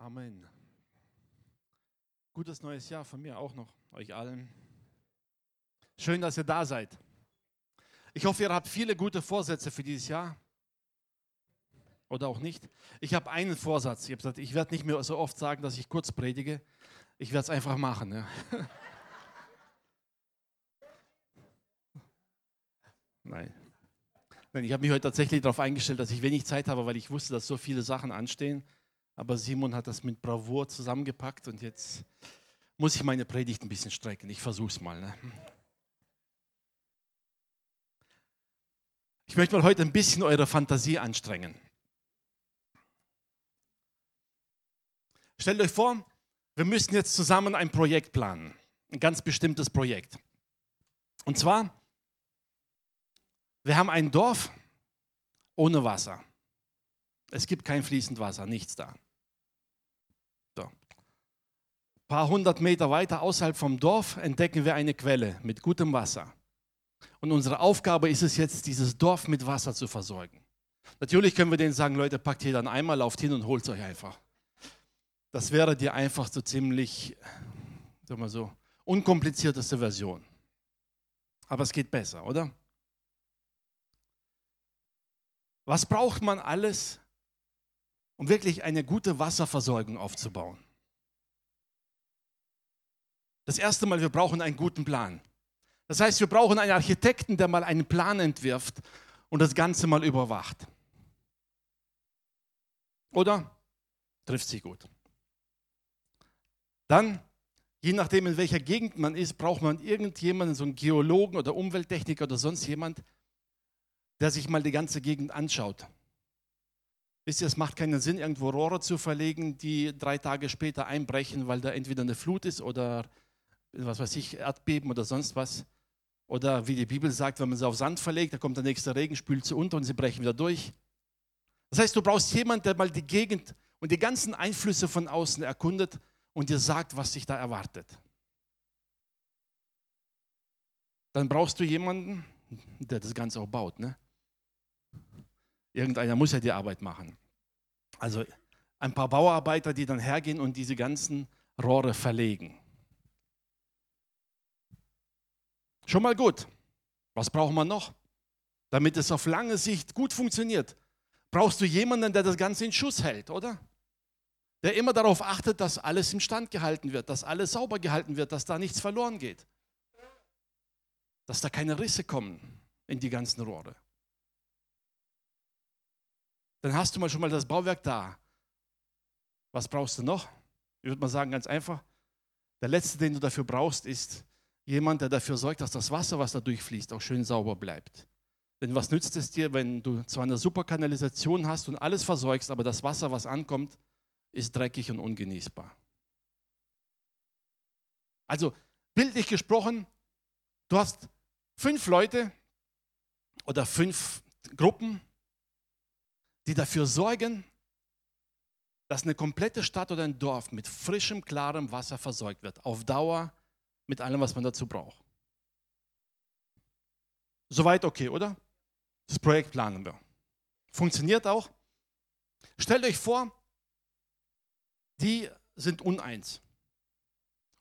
Amen. Gutes neues Jahr von mir auch noch, euch allen. Schön, dass ihr da seid. Ich hoffe, ihr habt viele gute Vorsätze für dieses Jahr. Oder auch nicht. Ich habe einen Vorsatz. Ich gesagt, ich werde nicht mehr so oft sagen, dass ich kurz predige. Ich werde es einfach machen. Ja. Nein. Nein, ich habe mich heute tatsächlich darauf eingestellt, dass ich wenig Zeit habe, weil ich wusste, dass so viele Sachen anstehen. Aber Simon hat das mit Bravour zusammengepackt und jetzt muss ich meine Predigt ein bisschen strecken. Ich versuche es mal. Ne? Ich möchte mal heute ein bisschen eure Fantasie anstrengen. Stellt euch vor, wir müssen jetzt zusammen ein Projekt planen. Ein ganz bestimmtes Projekt. Und zwar, wir haben ein Dorf ohne Wasser. Es gibt kein fließend Wasser, nichts da. So. Ein paar hundert Meter weiter außerhalb vom Dorf entdecken wir eine Quelle mit gutem Wasser. Und unsere Aufgabe ist es jetzt, dieses Dorf mit Wasser zu versorgen. Natürlich können wir denen sagen, Leute, packt hier dann einmal, lauft hin und holt euch einfach. Das wäre die einfach so ziemlich, sagen wir so, unkomplizierteste Version. Aber es geht besser, oder? Was braucht man alles, um wirklich eine gute Wasserversorgung aufzubauen. Das erste Mal, wir brauchen einen guten Plan. Das heißt, wir brauchen einen Architekten, der mal einen Plan entwirft und das Ganze mal überwacht. Oder? Trifft sich gut. Dann, je nachdem, in welcher Gegend man ist, braucht man irgendjemanden, so einen Geologen oder Umwelttechniker oder sonst jemand, der sich mal die ganze Gegend anschaut Wisst ihr, es macht keinen Sinn, irgendwo Rohre zu verlegen, die drei Tage später einbrechen, weil da entweder eine Flut ist oder was weiß ich, Erdbeben oder sonst was. Oder wie die Bibel sagt, wenn man sie auf Sand verlegt, da kommt der nächste Regen, spült sie unter und sie brechen wieder durch. Das heißt, du brauchst jemanden, der mal die Gegend und die ganzen Einflüsse von außen erkundet und dir sagt, was sich da erwartet. Dann brauchst du jemanden, der das Ganze auch baut. Ne? Irgendeiner muss ja die Arbeit machen. Also ein paar Bauarbeiter, die dann hergehen und diese ganzen Rohre verlegen. Schon mal gut. Was braucht man noch? Damit es auf lange Sicht gut funktioniert, brauchst du jemanden, der das Ganze in Schuss hält, oder? Der immer darauf achtet, dass alles im Stand gehalten wird, dass alles sauber gehalten wird, dass da nichts verloren geht. Dass da keine Risse kommen in die ganzen Rohre dann hast du mal schon mal das Bauwerk da. Was brauchst du noch? Ich würde mal sagen, ganz einfach. Der letzte, den du dafür brauchst, ist jemand, der dafür sorgt, dass das Wasser, was da durchfließt, auch schön sauber bleibt. Denn was nützt es dir, wenn du zwar eine super Kanalisation hast und alles versorgst, aber das Wasser, was ankommt, ist dreckig und ungenießbar. Also, bildlich gesprochen, du hast fünf Leute oder fünf Gruppen, die dafür sorgen, dass eine komplette Stadt oder ein Dorf mit frischem, klarem Wasser versorgt wird. Auf Dauer mit allem, was man dazu braucht. Soweit okay, oder? Das Projekt planen wir. Funktioniert auch. Stellt euch vor, die sind uneins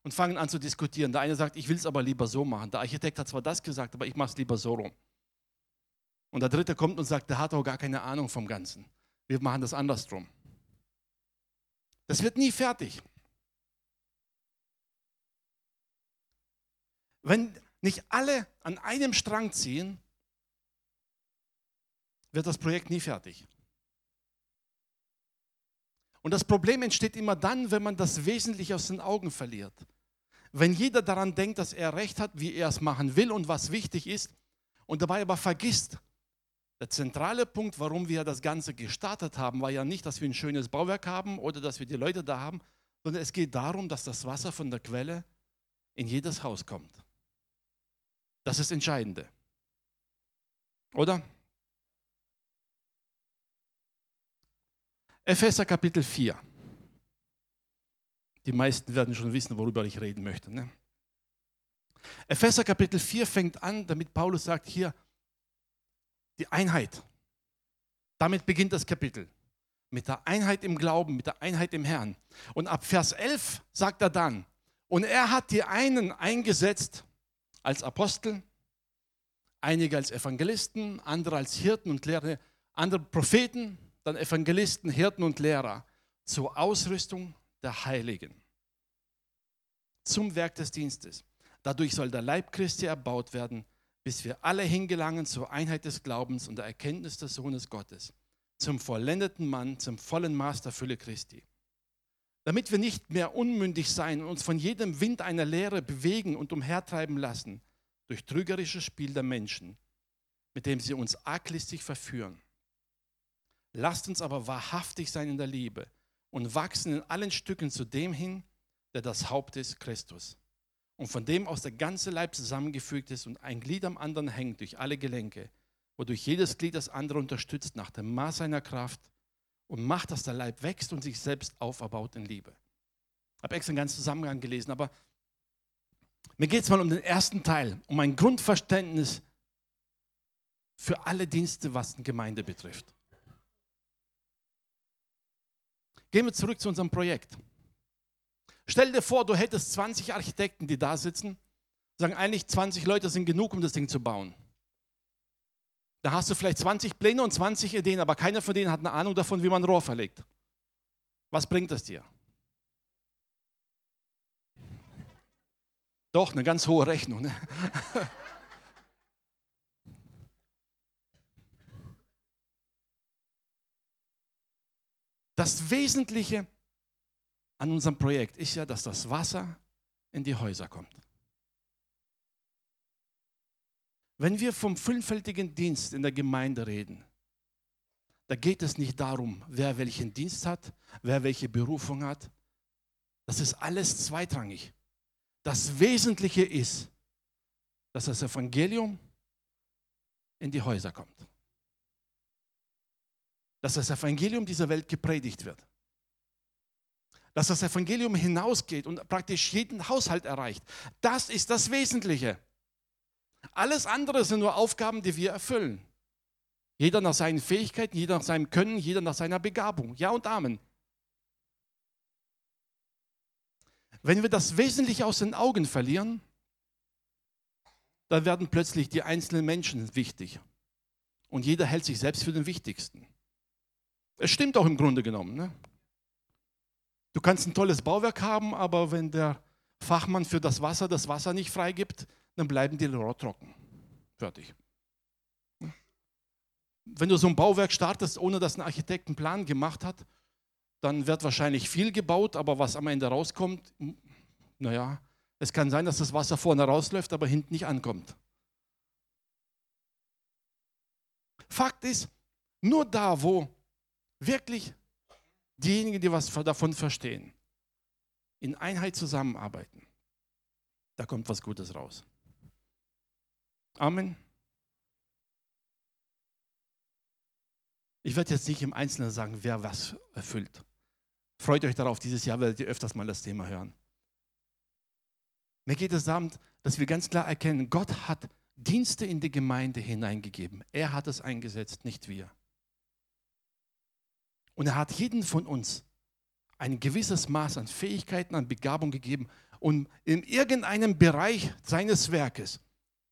und fangen an zu diskutieren. Der eine sagt, ich will es aber lieber so machen. Der Architekt hat zwar das gesagt, aber ich mache es lieber so rum. Und der dritte kommt und sagt, der hat auch gar keine Ahnung vom Ganzen. Wir machen das andersrum. Das wird nie fertig. Wenn nicht alle an einem Strang ziehen, wird das Projekt nie fertig. Und das Problem entsteht immer dann, wenn man das Wesentliche aus den Augen verliert. Wenn jeder daran denkt, dass er recht hat, wie er es machen will und was wichtig ist, und dabei aber vergisst, der zentrale Punkt, warum wir das Ganze gestartet haben, war ja nicht, dass wir ein schönes Bauwerk haben oder dass wir die Leute da haben, sondern es geht darum, dass das Wasser von der Quelle in jedes Haus kommt. Das ist Entscheidende. Oder? Epheser Kapitel 4. Die meisten werden schon wissen, worüber ich reden möchte. Ne? Epheser Kapitel 4 fängt an, damit Paulus sagt, hier, die Einheit. Damit beginnt das Kapitel. mit der Einheit im Glauben, mit der Einheit im Herrn. Und ab Vers 11 sagt er dann, und er hat die einen eingesetzt als Apostel, einige als Evangelisten, andere als Hirten und Lehrer, andere Propheten, dann Evangelisten, Hirten und Lehrer zur Ausrüstung der Heiligen, zum Werk des Dienstes. Dadurch soll der Leib Christi erbaut werden, bis wir alle hingelangen zur Einheit des Glaubens und der Erkenntnis des Sohnes Gottes, zum vollendeten Mann, zum vollen Maß der Fülle Christi. Damit wir nicht mehr unmündig sein und uns von jedem Wind einer Lehre bewegen und umhertreiben lassen, durch trügerisches Spiel der Menschen, mit dem sie uns arglistig verführen. Lasst uns aber wahrhaftig sein in der Liebe und wachsen in allen Stücken zu dem hin, der das Haupt ist, Christus. Und von dem aus der ganze Leib zusammengefügt ist und ein Glied am anderen hängt durch alle Gelenke, wodurch jedes Glied das andere unterstützt nach dem Maß seiner Kraft und macht, dass der Leib wächst und sich selbst auferbaut in Liebe. Ich habe extra einen ganzen Zusammenhang gelesen, aber mir geht es mal um den ersten Teil, um ein Grundverständnis für alle Dienste, was eine Gemeinde betrifft. Gehen wir zurück zu unserem Projekt. Stell dir vor, du hättest 20 Architekten, die da sitzen, sagen eigentlich 20 Leute sind genug, um das Ding zu bauen. Da hast du vielleicht 20 Pläne und 20 Ideen, aber keiner von denen hat eine Ahnung davon, wie man Rohr verlegt. Was bringt das dir? Doch, eine ganz hohe Rechnung. Ne? Das Wesentliche an unserem Projekt ist ja, dass das Wasser in die Häuser kommt. Wenn wir vom fünffältigen Dienst in der Gemeinde reden, da geht es nicht darum, wer welchen Dienst hat, wer welche Berufung hat. Das ist alles zweitrangig. Das Wesentliche ist, dass das Evangelium in die Häuser kommt. Dass das Evangelium dieser Welt gepredigt wird. Dass das Evangelium hinausgeht und praktisch jeden Haushalt erreicht. Das ist das Wesentliche. Alles andere sind nur Aufgaben, die wir erfüllen. Jeder nach seinen Fähigkeiten, jeder nach seinem Können, jeder nach seiner Begabung. Ja und Amen. Wenn wir das Wesentliche aus den Augen verlieren, dann werden plötzlich die einzelnen Menschen wichtig. Und jeder hält sich selbst für den Wichtigsten. Es stimmt auch im Grunde genommen. Ne? Du kannst ein tolles Bauwerk haben, aber wenn der Fachmann für das Wasser das Wasser nicht freigibt, dann bleiben die Rohr trocken. Fertig. Wenn du so ein Bauwerk startest, ohne dass ein Architekt einen Plan gemacht hat, dann wird wahrscheinlich viel gebaut, aber was am Ende rauskommt, naja, es kann sein, dass das Wasser vorne rausläuft, aber hinten nicht ankommt. Fakt ist, nur da, wo wirklich diejenigen, die was davon verstehen, in Einheit zusammenarbeiten, da kommt was Gutes raus. Amen. Ich werde jetzt nicht im Einzelnen sagen, wer was erfüllt. Freut euch darauf, dieses Jahr werdet ihr öfters mal das Thema hören. Mir geht es darum, dass wir ganz klar erkennen, Gott hat Dienste in die Gemeinde hineingegeben. Er hat es eingesetzt, nicht wir. Und er hat jedem von uns ein gewisses Maß an Fähigkeiten, an Begabung gegeben, um in irgendeinem Bereich seines Werkes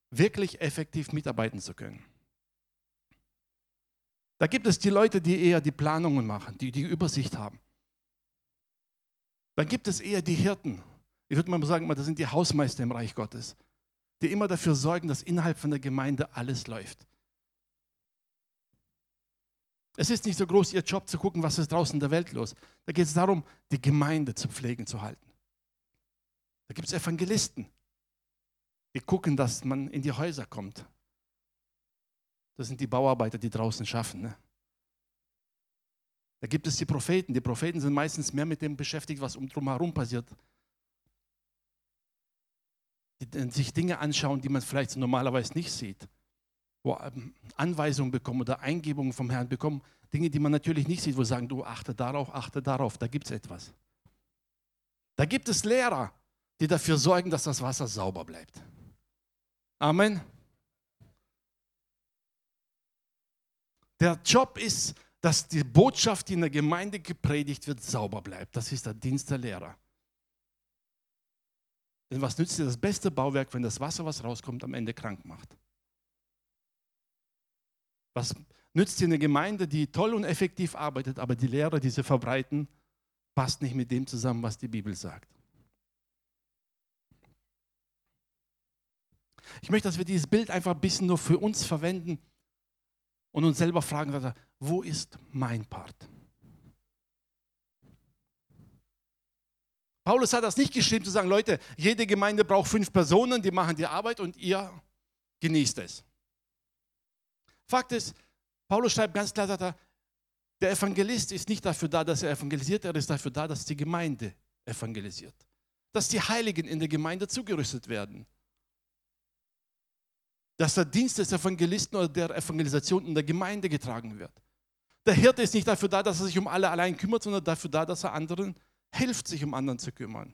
wirklich effektiv mitarbeiten zu können. Da gibt es die Leute, die eher die Planungen machen, die die Übersicht haben. Dann gibt es eher die Hirten. Ich würde mal sagen, das sind die Hausmeister im Reich Gottes, die immer dafür sorgen, dass innerhalb von der Gemeinde alles läuft. Es ist nicht so groß ihr Job zu gucken, was ist draußen in der Welt los. Da geht es darum, die Gemeinde zu pflegen, zu halten. Da gibt es Evangelisten, die gucken, dass man in die Häuser kommt. Das sind die Bauarbeiter, die draußen schaffen. Ne? Da gibt es die Propheten. Die Propheten sind meistens mehr mit dem beschäftigt, was um drumherum passiert. Die sich Dinge anschauen, die man vielleicht normalerweise nicht sieht. Wo ähm, Anweisungen bekommen oder Eingebungen vom Herrn bekommen. Dinge, die man natürlich nicht sieht, wo sagen, du achte darauf, achte darauf, da gibt es etwas. Da gibt es Lehrer, die dafür sorgen, dass das Wasser sauber bleibt. Amen. Der Job ist dass die Botschaft, die in der Gemeinde gepredigt wird, sauber bleibt. Das ist der Dienst der Lehrer. Denn was nützt dir das beste Bauwerk, wenn das Wasser, was rauskommt, am Ende krank macht? Was nützt dir eine Gemeinde, die toll und effektiv arbeitet, aber die Lehre, die sie verbreiten, passt nicht mit dem zusammen, was die Bibel sagt? Ich möchte, dass wir dieses Bild einfach ein bisschen nur für uns verwenden und uns selber fragen, wo ist mein Part? Paulus hat das nicht geschrieben, zu sagen, Leute, jede Gemeinde braucht fünf Personen, die machen die Arbeit und ihr genießt es. Fakt ist, Paulus schreibt ganz klar, sagt er, der Evangelist ist nicht dafür da, dass er evangelisiert, er ist dafür da, dass die Gemeinde evangelisiert. Dass die Heiligen in der Gemeinde zugerüstet werden. Dass der Dienst des Evangelisten oder der Evangelisation in der Gemeinde getragen wird. Der Hirte ist nicht dafür da, dass er sich um alle allein kümmert, sondern dafür da, dass er anderen hilft, sich um anderen zu kümmern.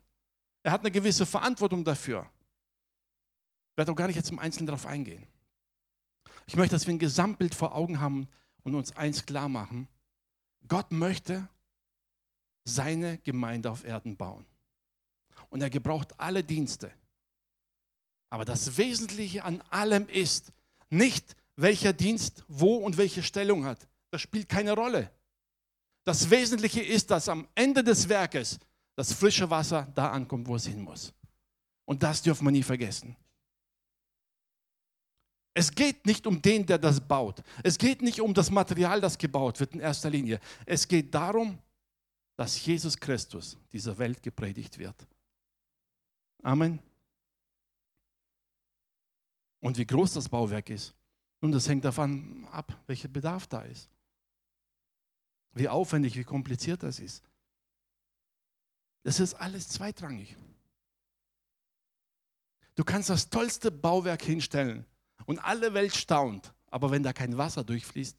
Er hat eine gewisse Verantwortung dafür. Ich werde auch gar nicht jetzt im Einzelnen darauf eingehen. Ich möchte, dass wir ein Gesamtbild vor Augen haben und uns eins klar machen. Gott möchte seine Gemeinde auf Erden bauen. Und er gebraucht alle Dienste. Aber das Wesentliche an allem ist nicht, welcher Dienst wo und welche Stellung hat. Das spielt keine Rolle. Das Wesentliche ist, dass am Ende des Werkes das frische Wasser da ankommt, wo es hin muss. Und das dürfen wir nie vergessen. Es geht nicht um den, der das baut. Es geht nicht um das Material, das gebaut wird in erster Linie. Es geht darum, dass Jesus Christus dieser Welt gepredigt wird. Amen. Und wie groß das Bauwerk ist. Nun, das hängt davon ab, welcher Bedarf da ist. Wie aufwendig, wie kompliziert das ist. Das ist alles zweitrangig. Du kannst das tollste Bauwerk hinstellen und alle Welt staunt. Aber wenn da kein Wasser durchfließt,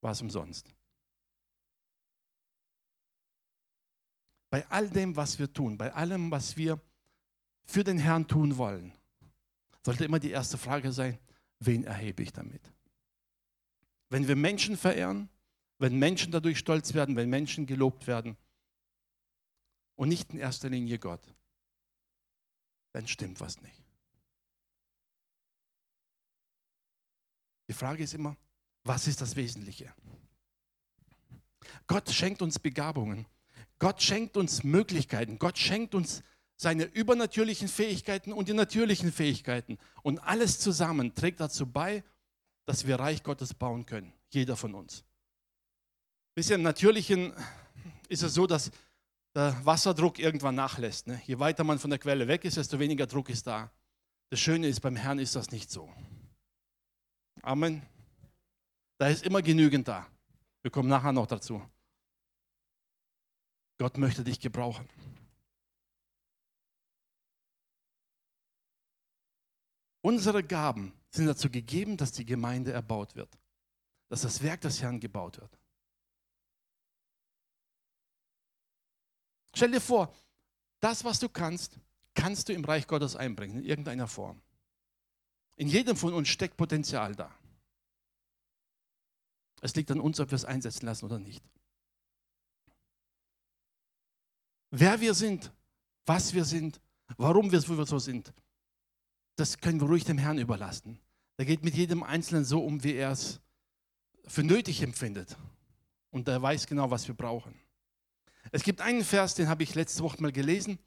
war es umsonst. Bei all dem, was wir tun, bei allem, was wir für den Herrn tun wollen, sollte immer die erste Frage sein, wen erhebe ich damit? Wenn wir Menschen verehren, wenn Menschen dadurch stolz werden, wenn Menschen gelobt werden und nicht in erster Linie Gott, dann stimmt was nicht. Die Frage ist immer, was ist das Wesentliche? Gott schenkt uns Begabungen. Gott schenkt uns Möglichkeiten. Gott schenkt uns seine übernatürlichen Fähigkeiten und die natürlichen Fähigkeiten. Und alles zusammen trägt dazu bei, dass wir Reich Gottes bauen können. Jeder von uns. Ihr, im Natürlichen ist es so, dass der Wasserdruck irgendwann nachlässt. Ne? Je weiter man von der Quelle weg ist, desto weniger Druck ist da. Das Schöne ist, beim Herrn ist das nicht so. Amen. Da ist immer genügend da. Wir kommen nachher noch dazu. Gott möchte dich gebrauchen. Unsere Gaben sind dazu gegeben, dass die Gemeinde erbaut wird, dass das Werk des Herrn gebaut wird. Stell dir vor, das, was du kannst, kannst du im Reich Gottes einbringen, in irgendeiner Form. In jedem von uns steckt Potenzial da. Es liegt an uns, ob wir es einsetzen lassen oder nicht. Wer wir sind, was wir sind, warum wir so sind, das können wir ruhig dem Herrn überlassen. Er geht mit jedem Einzelnen so um, wie er es für nötig empfindet. Und er weiß genau, was wir brauchen. Es gibt einen Vers, den habe ich letzte Woche mal gelesen.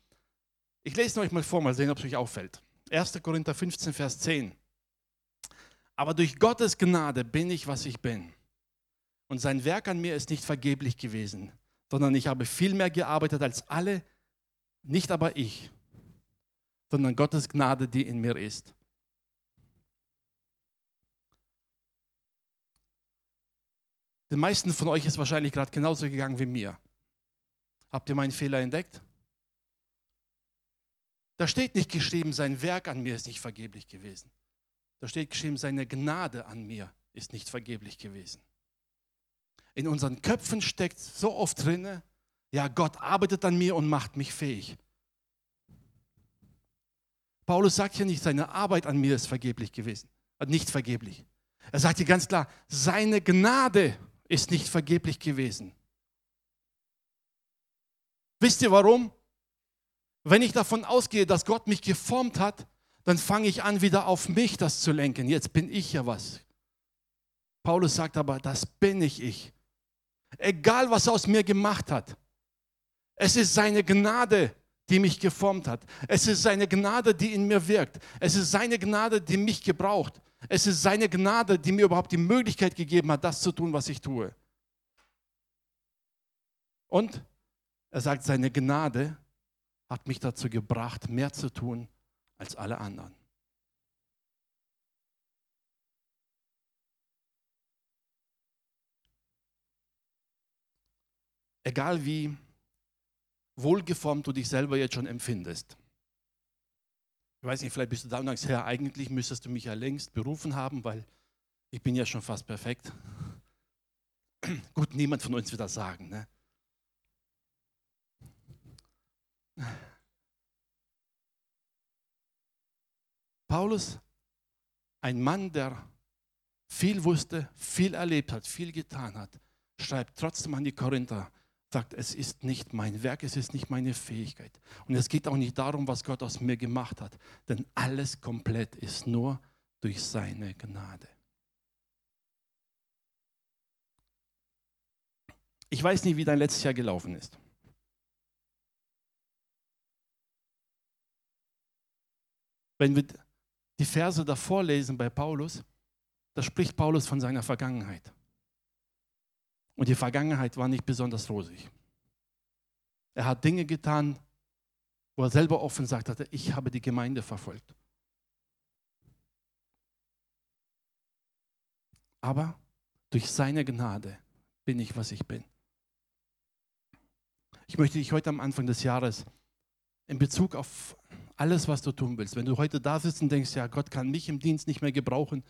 Ich lese ihn euch mal vor, mal sehen, ob es euch auffällt. 1. Korinther 15, Vers 10. Aber durch Gottes Gnade bin ich, was ich bin. Und sein Werk an mir ist nicht vergeblich gewesen, sondern ich habe viel mehr gearbeitet als alle, nicht aber ich, sondern Gottes Gnade, die in mir ist. Den meisten von euch ist wahrscheinlich gerade genauso gegangen wie mir. Habt ihr meinen Fehler entdeckt? Da steht nicht geschrieben, sein Werk an mir ist nicht vergeblich gewesen. Da steht geschrieben, seine Gnade an mir ist nicht vergeblich gewesen. In unseren Köpfen steckt so oft drin, ja, Gott arbeitet an mir und macht mich fähig. Paulus sagt hier nicht, seine Arbeit an mir ist vergeblich gewesen, nicht vergeblich. Er sagt hier ganz klar, seine Gnade ist nicht vergeblich gewesen. Wisst ihr warum? Wenn ich davon ausgehe, dass Gott mich geformt hat, dann fange ich an, wieder auf mich das zu lenken. Jetzt bin ich ja was. Paulus sagt aber, das bin nicht ich. Egal, was er aus mir gemacht hat. Es ist seine Gnade, die mich geformt hat. Es ist seine Gnade, die in mir wirkt. Es ist seine Gnade, die mich gebraucht. Es ist seine Gnade, die mir überhaupt die Möglichkeit gegeben hat, das zu tun, was ich tue. Und er sagt, seine Gnade hat mich dazu gebracht, mehr zu tun als alle anderen. Egal wie wohlgeformt du dich selber jetzt schon empfindest. Ich weiß nicht, vielleicht bist du da und sagst, Herr, eigentlich müsstest du mich ja längst berufen haben, weil ich bin ja schon fast perfekt. Gut, niemand von uns wird das sagen. Ne? Paulus, ein Mann, der viel wusste, viel erlebt hat, viel getan hat, schreibt trotzdem an die Korinther, sagt, es ist nicht mein Werk, es ist nicht meine Fähigkeit. Und es geht auch nicht darum, was Gott aus mir gemacht hat, denn alles komplett ist nur durch seine Gnade. Ich weiß nicht, wie dein letztes Jahr gelaufen ist. Wenn wir die Verse davor lesen bei Paulus, da spricht Paulus von seiner Vergangenheit. Und die Vergangenheit war nicht besonders rosig. Er hat Dinge getan, wo er selber offen sagt hatte, ich habe die Gemeinde verfolgt. Aber durch seine Gnade bin ich, was ich bin. Ich möchte dich heute am Anfang des Jahres in Bezug auf alles, was du tun willst, wenn du heute da sitzt und denkst, ja, Gott kann mich im Dienst nicht mehr gebrauchen,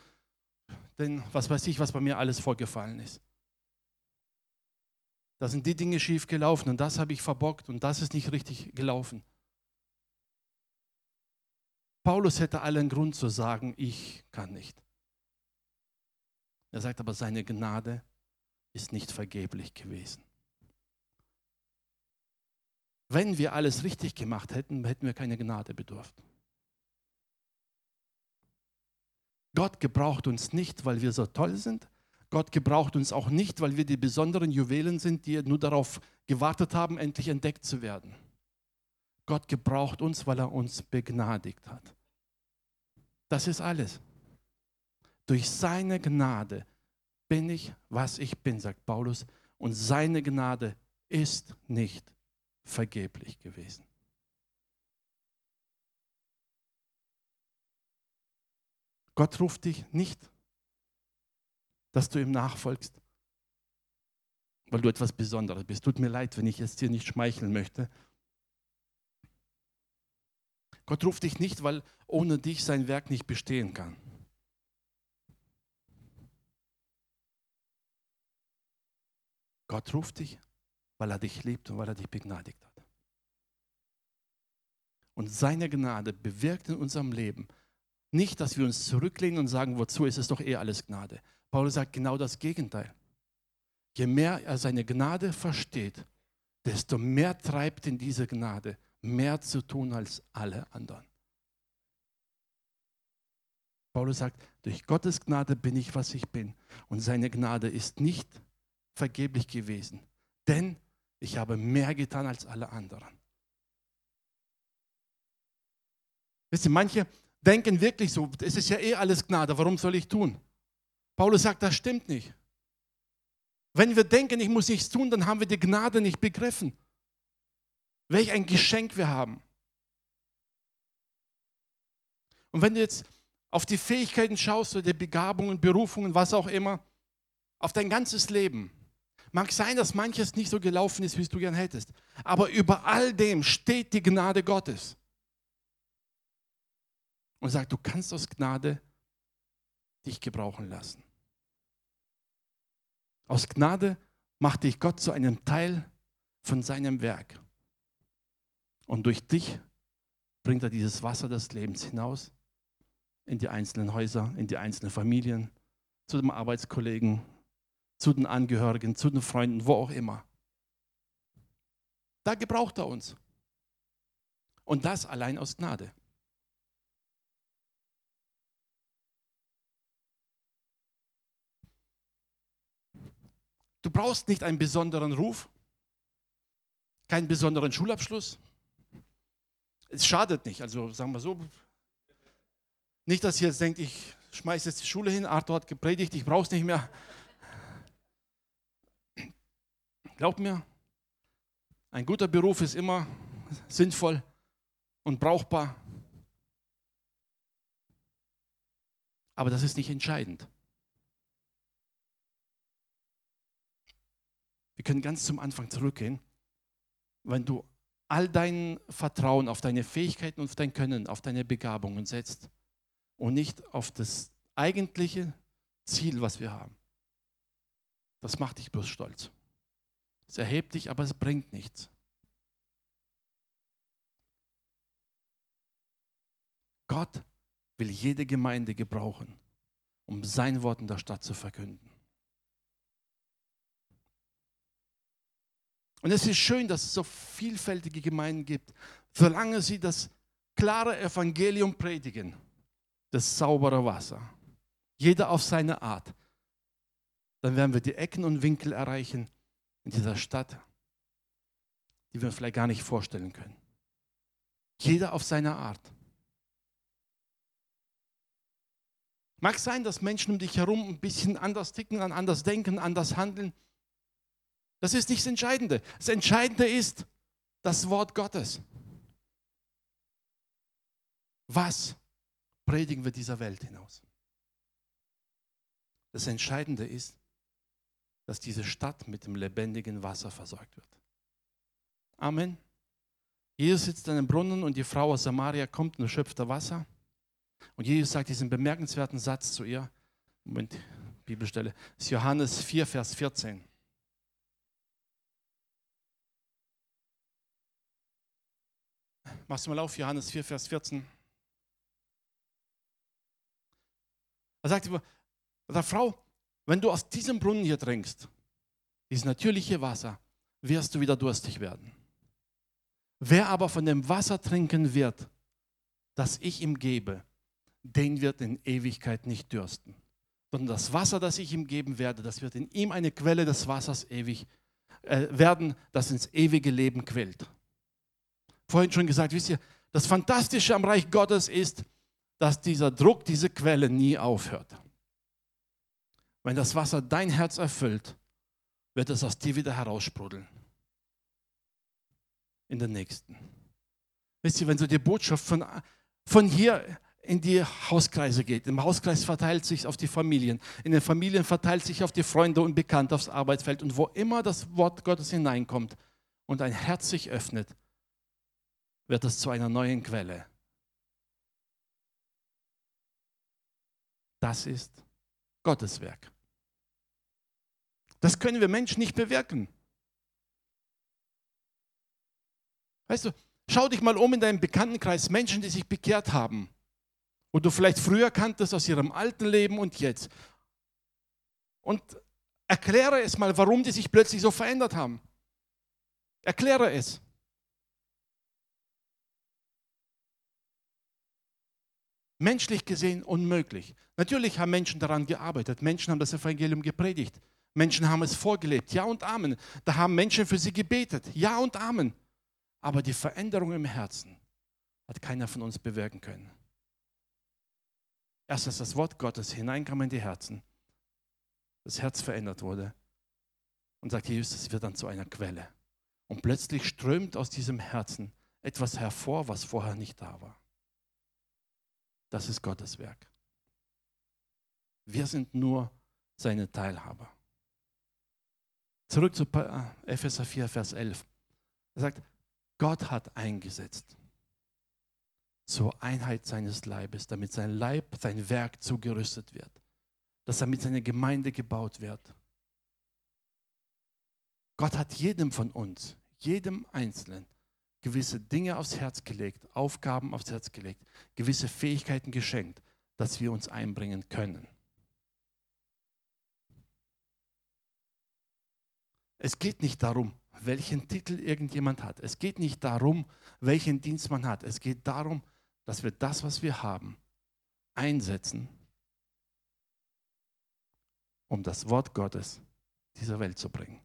denn was weiß ich, was bei mir alles vorgefallen ist. Da sind die Dinge schief gelaufen und das habe ich verbockt und das ist nicht richtig gelaufen. Paulus hätte allen Grund zu sagen, ich kann nicht. Er sagt aber, seine Gnade ist nicht vergeblich gewesen. Wenn wir alles richtig gemacht hätten, hätten wir keine Gnade bedurft. Gott gebraucht uns nicht, weil wir so toll sind, Gott gebraucht uns auch nicht, weil wir die besonderen Juwelen sind, die nur darauf gewartet haben, endlich entdeckt zu werden. Gott gebraucht uns, weil er uns begnadigt hat. Das ist alles. Durch seine Gnade bin ich, was ich bin, sagt Paulus. Und seine Gnade ist nicht vergeblich gewesen. Gott ruft dich nicht dass du ihm nachfolgst, weil du etwas Besonderes bist. Tut mir leid, wenn ich es dir nicht schmeicheln möchte. Gott ruft dich nicht, weil ohne dich sein Werk nicht bestehen kann. Gott ruft dich, weil er dich liebt und weil er dich begnadigt hat. Und seine Gnade bewirkt in unserem Leben nicht, dass wir uns zurücklehnen und sagen, wozu ist es doch eh alles Gnade. Paulus sagt genau das Gegenteil. Je mehr er seine Gnade versteht, desto mehr treibt in diese Gnade, mehr zu tun als alle anderen. Paulus sagt, durch Gottes Gnade bin ich, was ich bin. Und seine Gnade ist nicht vergeblich gewesen, denn ich habe mehr getan als alle anderen. Wisst ihr, manche denken wirklich so, es ist ja eh alles Gnade, warum soll ich tun? Paulus sagt, das stimmt nicht. Wenn wir denken, ich muss nichts tun, dann haben wir die Gnade nicht begriffen. Welch ein Geschenk wir haben. Und wenn du jetzt auf die Fähigkeiten schaust, oder die Begabungen, Berufungen, was auch immer, auf dein ganzes Leben, mag sein, dass manches nicht so gelaufen ist, wie es du gern hättest. Aber über all dem steht die Gnade Gottes. Und sagt, du kannst aus Gnade dich gebrauchen lassen. Aus Gnade macht dich Gott zu einem Teil von seinem Werk. Und durch dich bringt er dieses Wasser des Lebens hinaus in die einzelnen Häuser, in die einzelnen Familien, zu dem Arbeitskollegen, zu den Angehörigen, zu den Freunden, wo auch immer. Da gebraucht er uns. Und das allein aus Gnade. Du brauchst nicht einen besonderen Ruf, keinen besonderen Schulabschluss. Es schadet nicht, also sagen wir so. Nicht, dass ihr jetzt denkt, ich schmeiße jetzt die Schule hin, Arthur hat gepredigt, ich brauche es nicht mehr. Glaubt mir, ein guter Beruf ist immer sinnvoll und brauchbar. Aber das ist nicht entscheidend. Wir können ganz zum Anfang zurückgehen. Wenn du all dein Vertrauen auf deine Fähigkeiten und auf dein Können, auf deine Begabungen setzt und nicht auf das eigentliche Ziel, was wir haben, das macht dich bloß stolz. Es erhebt dich, aber es bringt nichts. Gott will jede Gemeinde gebrauchen, um sein Wort in der Stadt zu verkünden. Und es ist schön, dass es so vielfältige Gemeinden gibt, solange sie das klare Evangelium predigen, das saubere Wasser. Jeder auf seine Art. Dann werden wir die Ecken und Winkel erreichen in dieser Stadt, die wir uns vielleicht gar nicht vorstellen können. Jeder auf seine Art. Mag sein, dass Menschen um dich herum ein bisschen anders ticken, anders denken, anders handeln. Das ist nicht das Entscheidende. Das Entscheidende ist das Wort Gottes. Was predigen wir dieser Welt hinaus? Das Entscheidende ist, dass diese Stadt mit dem lebendigen Wasser versorgt wird. Amen. Jesus sitzt an einem Brunnen und die Frau aus Samaria kommt und schöpft da Wasser. Und Jesus sagt diesen bemerkenswerten Satz zu ihr. Moment, Bibelstelle. Das ist Johannes 4, Vers 14. Machst du mal auf, Johannes 4, Vers 14. Er sagt der Frau, wenn du aus diesem Brunnen hier trinkst, dieses natürliche Wasser, wirst du wieder durstig werden. Wer aber von dem Wasser trinken wird, das ich ihm gebe, den wird in Ewigkeit nicht dürsten. Sondern das Wasser, das ich ihm geben werde, das wird in ihm eine Quelle des Wassers ewig äh, werden, das ins ewige Leben quillt vorhin schon gesagt, wisst ihr, das Fantastische am Reich Gottes ist, dass dieser Druck, diese Quelle nie aufhört. Wenn das Wasser dein Herz erfüllt, wird es aus dir wieder heraussprudeln. In den nächsten. Wisst ihr, wenn so die Botschaft von, von hier in die Hauskreise geht, im Hauskreis verteilt sich auf die Familien, in den Familien verteilt sich auf die Freunde und Bekannte, aufs Arbeitsfeld und wo immer das Wort Gottes hineinkommt und ein Herz sich öffnet, wird es zu einer neuen Quelle. Das ist Gottes Werk. Das können wir Menschen nicht bewirken. Weißt du, schau dich mal um in deinem Bekanntenkreis, Menschen, die sich bekehrt haben, wo du vielleicht früher kanntest aus ihrem alten Leben und jetzt. Und erkläre es mal, warum die sich plötzlich so verändert haben. Erkläre es. Menschlich gesehen unmöglich. Natürlich haben Menschen daran gearbeitet. Menschen haben das Evangelium gepredigt. Menschen haben es vorgelebt. Ja und Amen. Da haben Menschen für sie gebetet. Ja und Amen. Aber die Veränderung im Herzen hat keiner von uns bewirken können. Erst als das Wort Gottes hineinkam in die Herzen, das Herz verändert wurde und sagt Jesus, es wird dann zu einer Quelle. Und plötzlich strömt aus diesem Herzen etwas hervor, was vorher nicht da war. Das ist Gottes Werk. Wir sind nur seine Teilhaber. Zurück zu äh, Epheser 4, Vers 11. Er sagt, Gott hat eingesetzt zur Einheit seines Leibes, damit sein Leib, sein Werk zugerüstet wird, dass damit seine Gemeinde gebaut wird. Gott hat jedem von uns, jedem Einzelnen, gewisse Dinge aufs Herz gelegt, Aufgaben aufs Herz gelegt, gewisse Fähigkeiten geschenkt, dass wir uns einbringen können. Es geht nicht darum, welchen Titel irgendjemand hat. Es geht nicht darum, welchen Dienst man hat. Es geht darum, dass wir das, was wir haben, einsetzen, um das Wort Gottes dieser Welt zu bringen.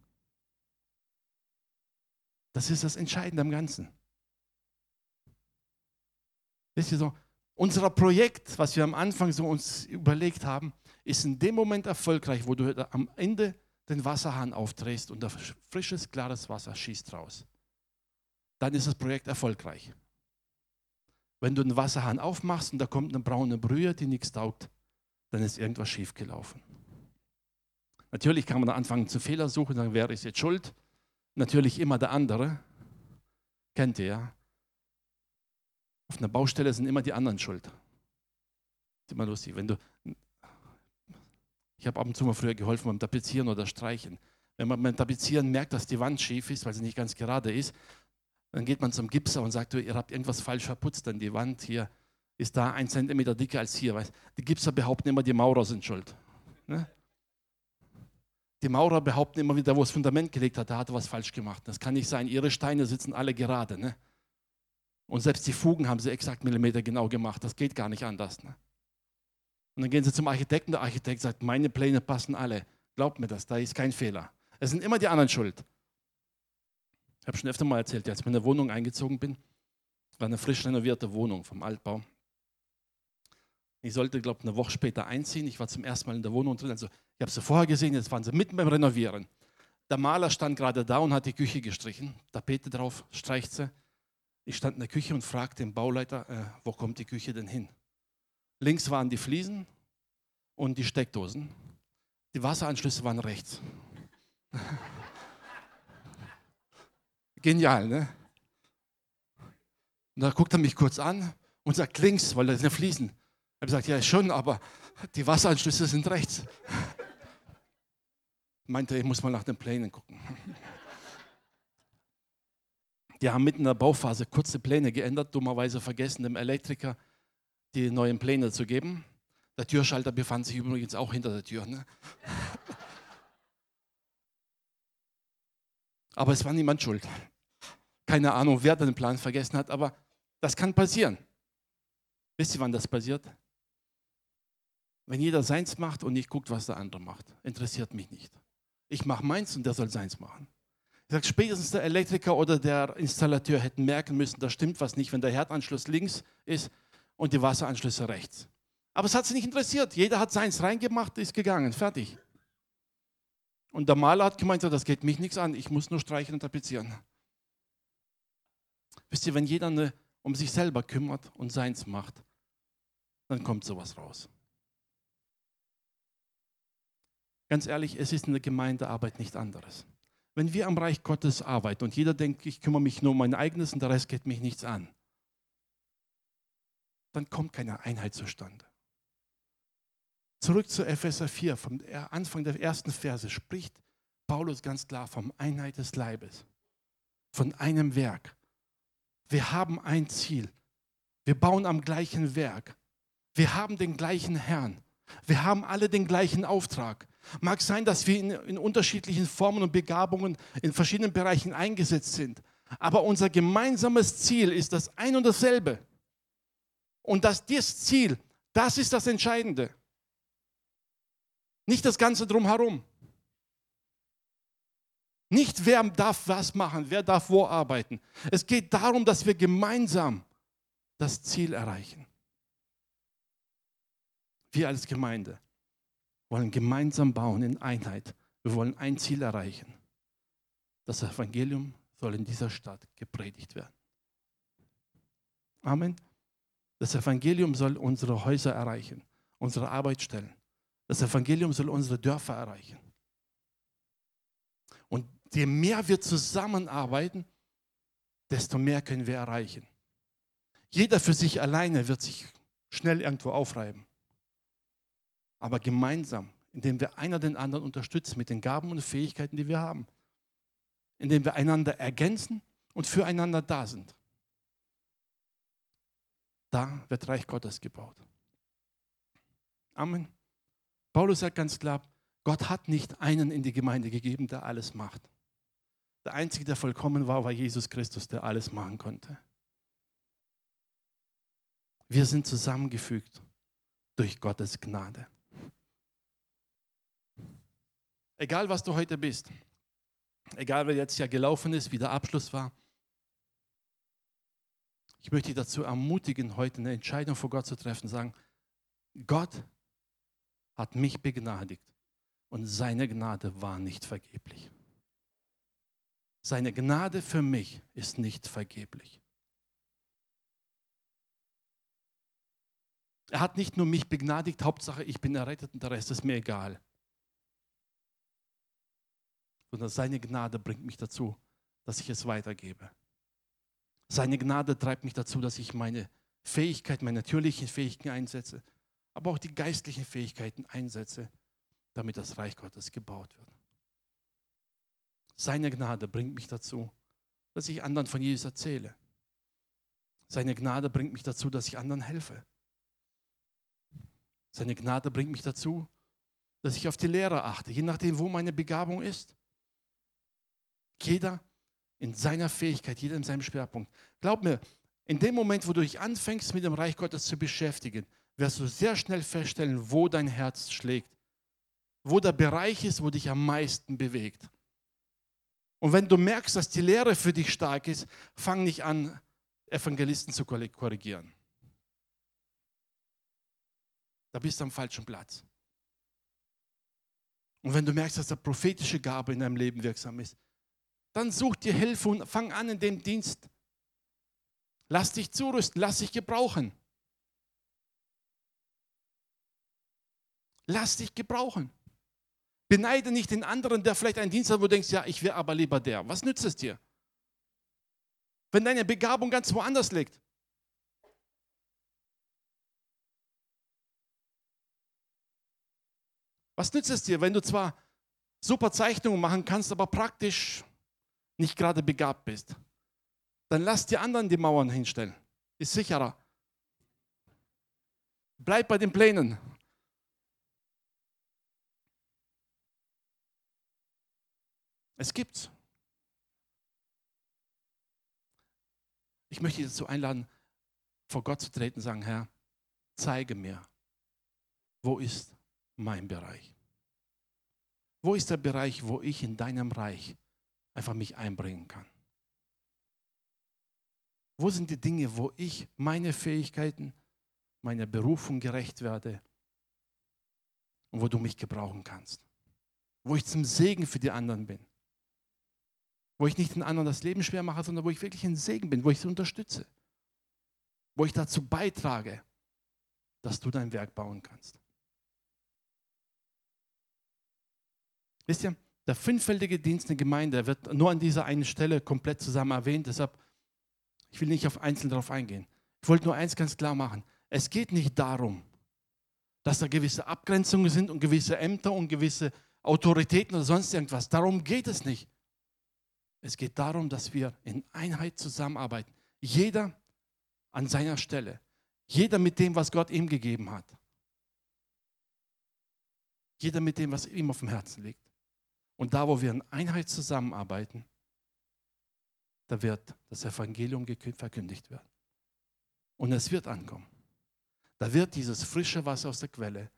Das ist das Entscheidende am Ganzen. Wisst ihr so, unser Projekt, was wir am Anfang so uns überlegt haben, ist in dem Moment erfolgreich, wo du am Ende den Wasserhahn aufdrehst und frisches, klares Wasser schießt raus. Dann ist das Projekt erfolgreich. Wenn du den Wasserhahn aufmachst und da kommt eine braune Brühe, die nichts taugt, dann ist irgendwas schiefgelaufen. Natürlich kann man da anfangen zu Fehler suchen, dann wäre ich jetzt schuld. Natürlich immer der andere. Kennt ihr ja. Auf einer Baustelle sind immer die anderen schuld. Ist immer lustig. Wenn du, ich habe ab und zu mal früher geholfen beim Tapezieren oder Streichen. Wenn man beim Tapezieren merkt, dass die Wand schief ist, weil sie nicht ganz gerade ist, dann geht man zum Gipser und sagt, ihr habt irgendwas falsch verputzt, denn die Wand hier ist da ein Zentimeter dicker als hier. Die Gipser behaupten immer, die Maurer sind schuld. Ne? Die Maurer behaupten immer wieder, wo das Fundament gelegt hat, da hat er was falsch gemacht. Das kann nicht sein. Ihre Steine sitzen alle gerade. Ne? Und selbst die Fugen haben sie exakt Millimeter genau gemacht. Das geht gar nicht anders. Ne? Und dann gehen sie zum Architekten. Der Architekt sagt, meine Pläne passen alle. Glaubt mir das, da ist kein Fehler. Es sind immer die anderen schuld. Ich habe schon öfter mal erzählt, als ich in eine Wohnung eingezogen bin, war eine frisch renovierte Wohnung vom Altbau. Ich sollte, glaube ich, eine Woche später einziehen. Ich war zum ersten Mal in der Wohnung drin. Also, ich habe sie vorher gesehen, jetzt waren sie mitten beim Renovieren. Der Maler stand gerade da und hat die Küche gestrichen. Tapete drauf, streicht sie. Ich stand in der Küche und fragte den Bauleiter, äh, wo kommt die Küche denn hin? Links waren die Fliesen und die Steckdosen. Die Wasseranschlüsse waren rechts. Genial, ne? Und da guckt er mich kurz an und sagt links, weil das sind Fliesen. Ich habe gesagt, ja schon, aber die Wasseranschlüsse sind rechts. Meinte, ich muss mal nach den Plänen gucken. Die haben mitten in der Bauphase kurze Pläne geändert, dummerweise vergessen, dem Elektriker die neuen Pläne zu geben. Der Türschalter befand sich übrigens auch hinter der Tür. Ne? Aber es war niemand schuld. Keine Ahnung, wer den Plan vergessen hat, aber das kann passieren. Wisst ihr, wann das passiert? Wenn jeder seins macht und nicht guckt, was der andere macht. Interessiert mich nicht. Ich mache meins und der soll seins machen. Ich sage, spätestens der Elektriker oder der Installateur hätten merken müssen, da stimmt was nicht, wenn der Herdanschluss links ist und die Wasseranschlüsse rechts. Aber es hat sie nicht interessiert. Jeder hat seins reingemacht, ist gegangen, fertig. Und der Maler hat gemeint, das geht mich nichts an, ich muss nur streichen und tapezieren. Wisst ihr, wenn jeder eine, um sich selber kümmert und seins macht, dann kommt sowas raus. Ganz ehrlich, es ist in der Gemeindearbeit nicht anderes. Wenn wir am Reich Gottes arbeiten und jeder denkt, ich kümmere mich nur um mein eigenes und der Rest geht mich nichts an, dann kommt keine Einheit zustande. Zurück zu Epheser 4, vom Anfang der ersten Verse spricht Paulus ganz klar vom Einheit des Leibes, von einem Werk. Wir haben ein Ziel. Wir bauen am gleichen Werk. Wir haben den gleichen Herrn. Wir haben alle den gleichen Auftrag. Mag sein, dass wir in, in, unterschiedlichen Formen und Begabungen in verschiedenen Bereichen eingesetzt sind. Aber unser gemeinsames Ziel ist das ein und dasselbe. Und dass das Ziel, das ist das Entscheidende. Nicht das Ganze drumherum. Nicht wer darf was machen, wer darf wo arbeiten. Es geht darum, dass wir gemeinsam das Ziel erreichen. Wir als Gemeinde wollen gemeinsam bauen in Einheit. Wir wollen ein Ziel erreichen. Das Evangelium soll in dieser Stadt gepredigt werden. Amen. Das Evangelium soll unsere Häuser erreichen, unsere Arbeitsstellen. Das Evangelium soll unsere Dörfer erreichen. Und je mehr wir zusammenarbeiten, desto mehr können wir erreichen. Jeder für sich alleine wird sich schnell irgendwo aufreiben aber gemeinsam, indem wir einer den anderen unterstützen mit den Gaben und Fähigkeiten, die wir haben, indem wir einander ergänzen und füreinander da sind. Da wird Reich Gottes gebaut. Amen. Paulus sagt ganz klar, Gott hat nicht einen in die Gemeinde gegeben, der alles macht. Der Einzige, der vollkommen war, war Jesus Christus, der alles machen konnte. Wir sind zusammengefügt durch Gottes Gnade. Egal, was du heute bist, egal, wer jetzt ja gelaufen ist, wie der Abschluss war, ich möchte dich dazu ermutigen, heute eine Entscheidung vor Gott zu treffen, sagen, Gott hat mich begnadigt und seine Gnade war nicht vergeblich. Seine Gnade für mich ist nicht vergeblich. Er hat nicht nur mich begnadigt, Hauptsache ich bin errettet und der Rest ist mir egal. Sondern seine Gnade bringt mich dazu, dass ich es weitergebe. Seine Gnade treibt mich dazu, dass ich meine Fähigkeiten, meine natürlichen Fähigkeiten einsetze, aber auch die geistlichen Fähigkeiten einsetze, damit das Reich Gottes gebaut wird. Seine Gnade bringt mich dazu, dass ich anderen von Jesus erzähle. Seine Gnade bringt mich dazu, dass ich anderen helfe. Seine Gnade bringt mich dazu, dass ich auf die Lehre achte, je nachdem, wo meine Begabung ist. Jeder in seiner Fähigkeit, jeder in seinem Schwerpunkt. Glaub mir, in dem Moment, wo du dich anfängst, mit dem Reich Gottes zu beschäftigen, wirst du sehr schnell feststellen, wo dein Herz schlägt, wo der Bereich ist, wo dich am meisten bewegt. Und wenn du merkst, dass die Lehre für dich stark ist, fang nicht an, Evangelisten zu korrigieren. Da bist du am falschen Platz. Und wenn du merkst, dass der prophetische Gabe in deinem Leben wirksam ist, dann such dir Hilfe und fang an in dem Dienst. Lass dich zurüsten, lass dich gebrauchen. Lass dich gebrauchen. Beneide nicht den anderen, der vielleicht einen Dienst hat, wo du denkst, ja, ich wäre aber lieber der. Was nützt es dir? Wenn deine Begabung ganz woanders liegt. Was nützt es dir, wenn du zwar super Zeichnungen machen kannst, aber praktisch nicht gerade begabt bist? Dann lass die anderen die Mauern hinstellen. Ist sicherer. Bleib bei den Plänen. Es gibt's. Ich möchte dich dazu einladen, vor Gott zu treten und sagen, Herr, zeige mir, wo ist mein Bereich? Wo ist der Bereich, wo ich in deinem Reich einfach mich einbringen kann? Wo sind die Dinge, wo ich meine Fähigkeiten, meiner Berufung gerecht werde und wo du mich gebrauchen kannst? Wo ich zum Segen für die anderen bin? Wo ich nicht den anderen das Leben schwer mache, sondern wo ich wirklich ein Segen bin, wo ich sie unterstütze. Wo ich dazu beitrage, dass du dein Werk bauen kannst. Wisst ihr, der fünffältige Dienst in der Gemeinde wird nur an dieser einen Stelle komplett zusammen erwähnt. Deshalb, ich will nicht auf einzeln darauf eingehen. Ich wollte nur eins ganz klar machen. Es geht nicht darum, dass da gewisse Abgrenzungen sind und gewisse Ämter und gewisse Autoritäten oder sonst irgendwas. Darum geht es nicht. Es geht darum, dass wir in Einheit zusammenarbeiten. Jeder an seiner Stelle. Jeder mit dem, was Gott ihm gegeben hat. Jeder mit dem, was ihm auf dem Herzen liegt. Und da, wo wir in Einheit zusammenarbeiten, da wird das Evangelium verkündigt werden. Und es wird ankommen. Da wird dieses frische Wasser aus der Quelle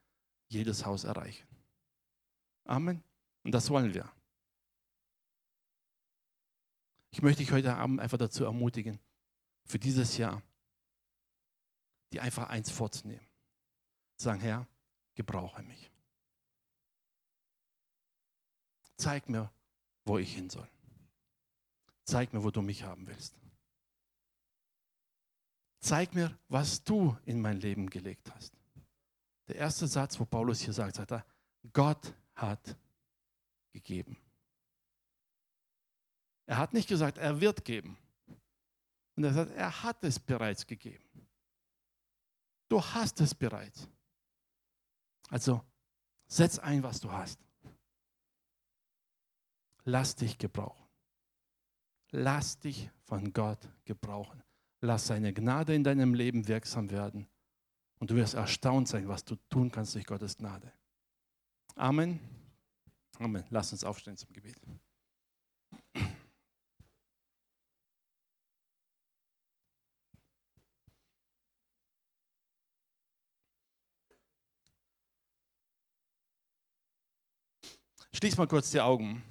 jedes Haus erreichen. Amen. Und das wollen wir. Ich möchte dich heute Abend einfach dazu ermutigen, für dieses Jahr, die einfach eins vorzunehmen. Sagen, Herr, gebrauche mich. Zeig mir, wo ich hin soll. Zeig mir, wo du mich haben willst. Zeig mir, was du in mein Leben gelegt hast. Der erste Satz, wo Paulus hier sagt, sagt er, Gott hat gegeben. Er hat nicht gesagt, er wird geben. Und er sagt, er hat es bereits gegeben. Du hast es bereits. Also setz ein, was du hast. Lass dich gebrauchen. Lass dich von Gott gebrauchen. Lass seine Gnade in deinem Leben wirksam werden. Und du wirst erstaunt sein, was du tun kannst durch Gottes Gnade. Amen. Amen. Lass uns aufstehen zum Gebet. Schließ mal kurz die Augen.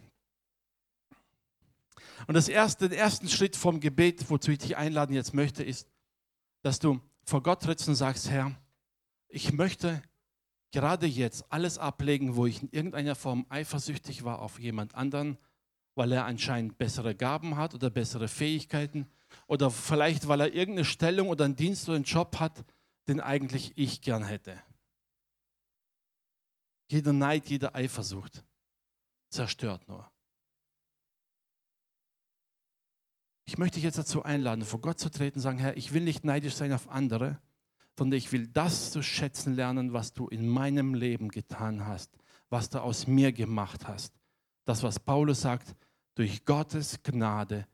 Und das erste, den ersten Schritt vom Gebet, wozu ich dich einladen jetzt möchte, ist, dass du vor Gott trittst und sagst, Herr, ich möchte gerade jetzt alles ablegen, wo ich in irgendeiner Form eifersüchtig war auf jemand anderen, weil er anscheinend bessere Gaben hat oder bessere Fähigkeiten oder vielleicht weil er irgendeine Stellung oder einen Dienst oder einen Job hat, den eigentlich ich gern hätte. Jeder Neid, jede Eifersucht zerstört nur. Ich möchte dich jetzt dazu einladen, vor Gott zu treten und sagen, Herr, ich will nicht neidisch sein auf andere, sondern ich will das zu schätzen lernen, was du in meinem Leben getan hast, was du aus mir gemacht hast. Das, was Paulus sagt, durch Gottes Gnade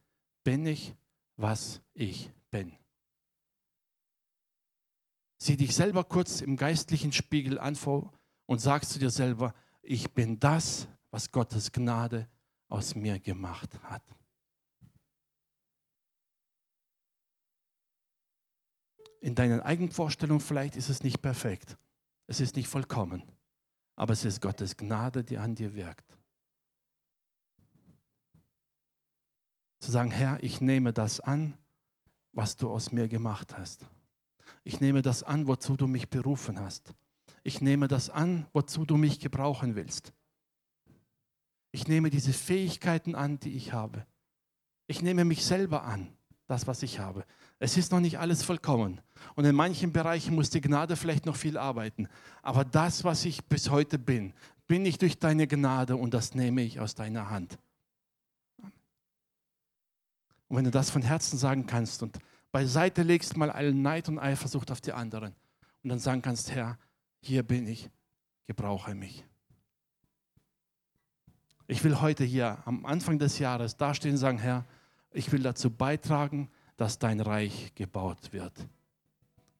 bin ich, was ich bin. Sieh dich selber kurz im geistlichen Spiegel an und sagst zu dir selber, ich bin das, was Gottes Gnade aus mir gemacht hat. In deinen eigenen Vorstellungen vielleicht ist es nicht perfekt, es ist nicht vollkommen, aber es ist Gottes Gnade, die an dir wirkt. Zu sagen, Herr, ich nehme das an, was du aus mir gemacht hast. Ich nehme das an, wozu du mich berufen hast. Ich nehme das an, wozu du mich gebrauchen willst. Ich nehme diese Fähigkeiten an, die ich habe. Ich nehme mich selber an, das, was ich habe. Es ist noch nicht alles vollkommen. Und in manchen Bereichen muss die Gnade vielleicht noch viel arbeiten. Aber das, was ich bis heute bin, bin ich durch deine Gnade und das nehme ich aus deiner Hand. Und wenn du das von Herzen sagen kannst und beiseite legst mal allen Neid und Eifersucht auf die anderen und dann sagen kannst, Herr, hier bin ich, gebrauche mich. Ich will heute hier am Anfang des Jahres dastehen und sagen, Herr, ich will dazu beitragen, dass dein Reich gebaut wird.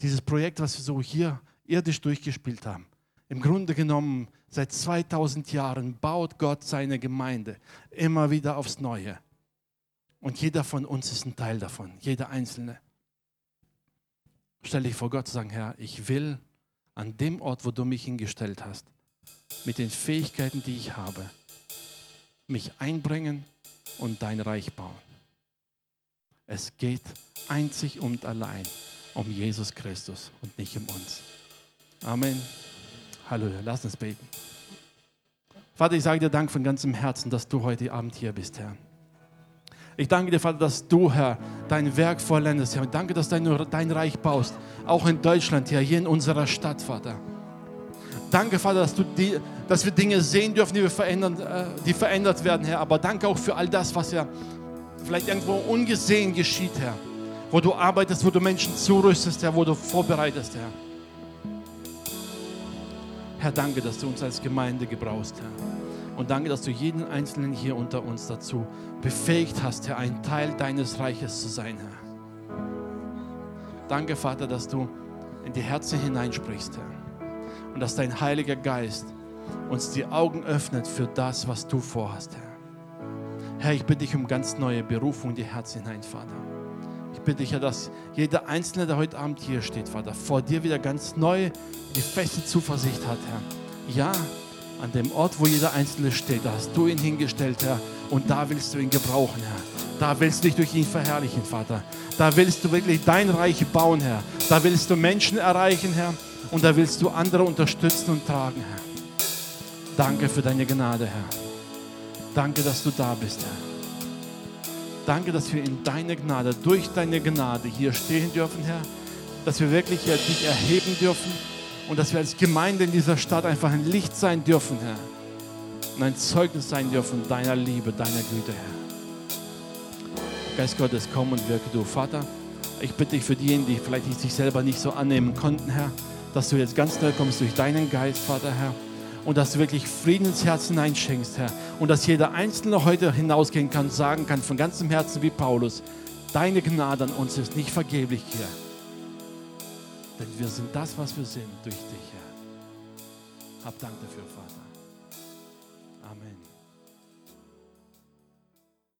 Dieses Projekt, was wir so hier irdisch durchgespielt haben, im Grunde genommen seit 2000 Jahren baut Gott seine Gemeinde immer wieder aufs Neue. Und jeder von uns ist ein Teil davon, jeder Einzelne. Stell dich vor Gott und sagen, Herr, ich will an dem Ort, wo du mich hingestellt hast, mit den Fähigkeiten, die ich habe, mich einbringen und dein Reich bauen. Es geht einzig und allein um Jesus Christus und nicht um uns. Amen. Halleluja. Lass uns beten. Vater, ich sage dir Dank von ganzem Herzen, dass du heute Abend hier bist, Herr. Ich danke dir, Vater, dass du, Herr, dein Werk vollendest, Herr. Und danke, dass du dein Reich baust, auch in Deutschland, Herr, hier in unserer Stadt, Vater. Danke, Vater, dass, die, dass wir Dinge sehen dürfen, die, verändern, äh, die verändert werden, Herr. Aber danke auch für all das, was ja vielleicht irgendwo ungesehen geschieht, Herr. Wo du arbeitest, wo du Menschen zurüstest, Herr, wo du vorbereitest, Herr. Herr, danke, dass du uns als Gemeinde gebrauchst, Herr. Und danke, dass du jeden Einzelnen hier unter uns dazu befähigt hast, Herr, ein Teil deines Reiches zu sein, Herr. Danke, Vater, dass du in die Herzen hineinsprichst, Herr. Und dass dein Heiliger Geist uns die Augen öffnet für das, was du vorhast, Herr. Herr, ich bitte dich um ganz neue Berufung in die Herzen hinein, Vater. Ich bitte dich, Herr, dass jeder Einzelne, der heute Abend hier steht, Vater, vor dir wieder ganz neu die feste Zuversicht hat, Herr. Ja, an dem Ort, wo jeder Einzelne steht, da hast du ihn hingestellt, Herr, und da willst du ihn gebrauchen, Herr. Da willst du dich durch ihn verherrlichen, Vater. Da willst du wirklich dein Reich bauen, Herr. Da willst du Menschen erreichen, Herr, und da willst du andere unterstützen und tragen, Herr. Danke für deine Gnade, Herr. Danke, dass du da bist, Herr. Danke, dass wir in deiner Gnade, durch deine Gnade hier stehen dürfen, Herr. Dass wir wirklich dich erheben dürfen und dass wir als Gemeinde in dieser Stadt einfach ein Licht sein dürfen, Herr. Und ein Zeugnis sein dürfen deiner Liebe, deiner Güte, Herr. Geist Gottes, komm und wirke du. Vater, ich bitte dich für diejenigen, die vielleicht sich selber nicht so annehmen konnten, Herr, dass du jetzt ganz neu kommst durch deinen Geist, Vater, Herr und dass du wirklich Frieden ins Herz hineinschenkst, Herr. Und dass jeder Einzelne heute hinausgehen kann, sagen kann von ganzem Herzen wie Paulus, deine Gnade an uns ist nicht vergeblich, Herr. Denn wir sind das, was wir sind, durch dich, Herr. Hab Dank dafür, Vater.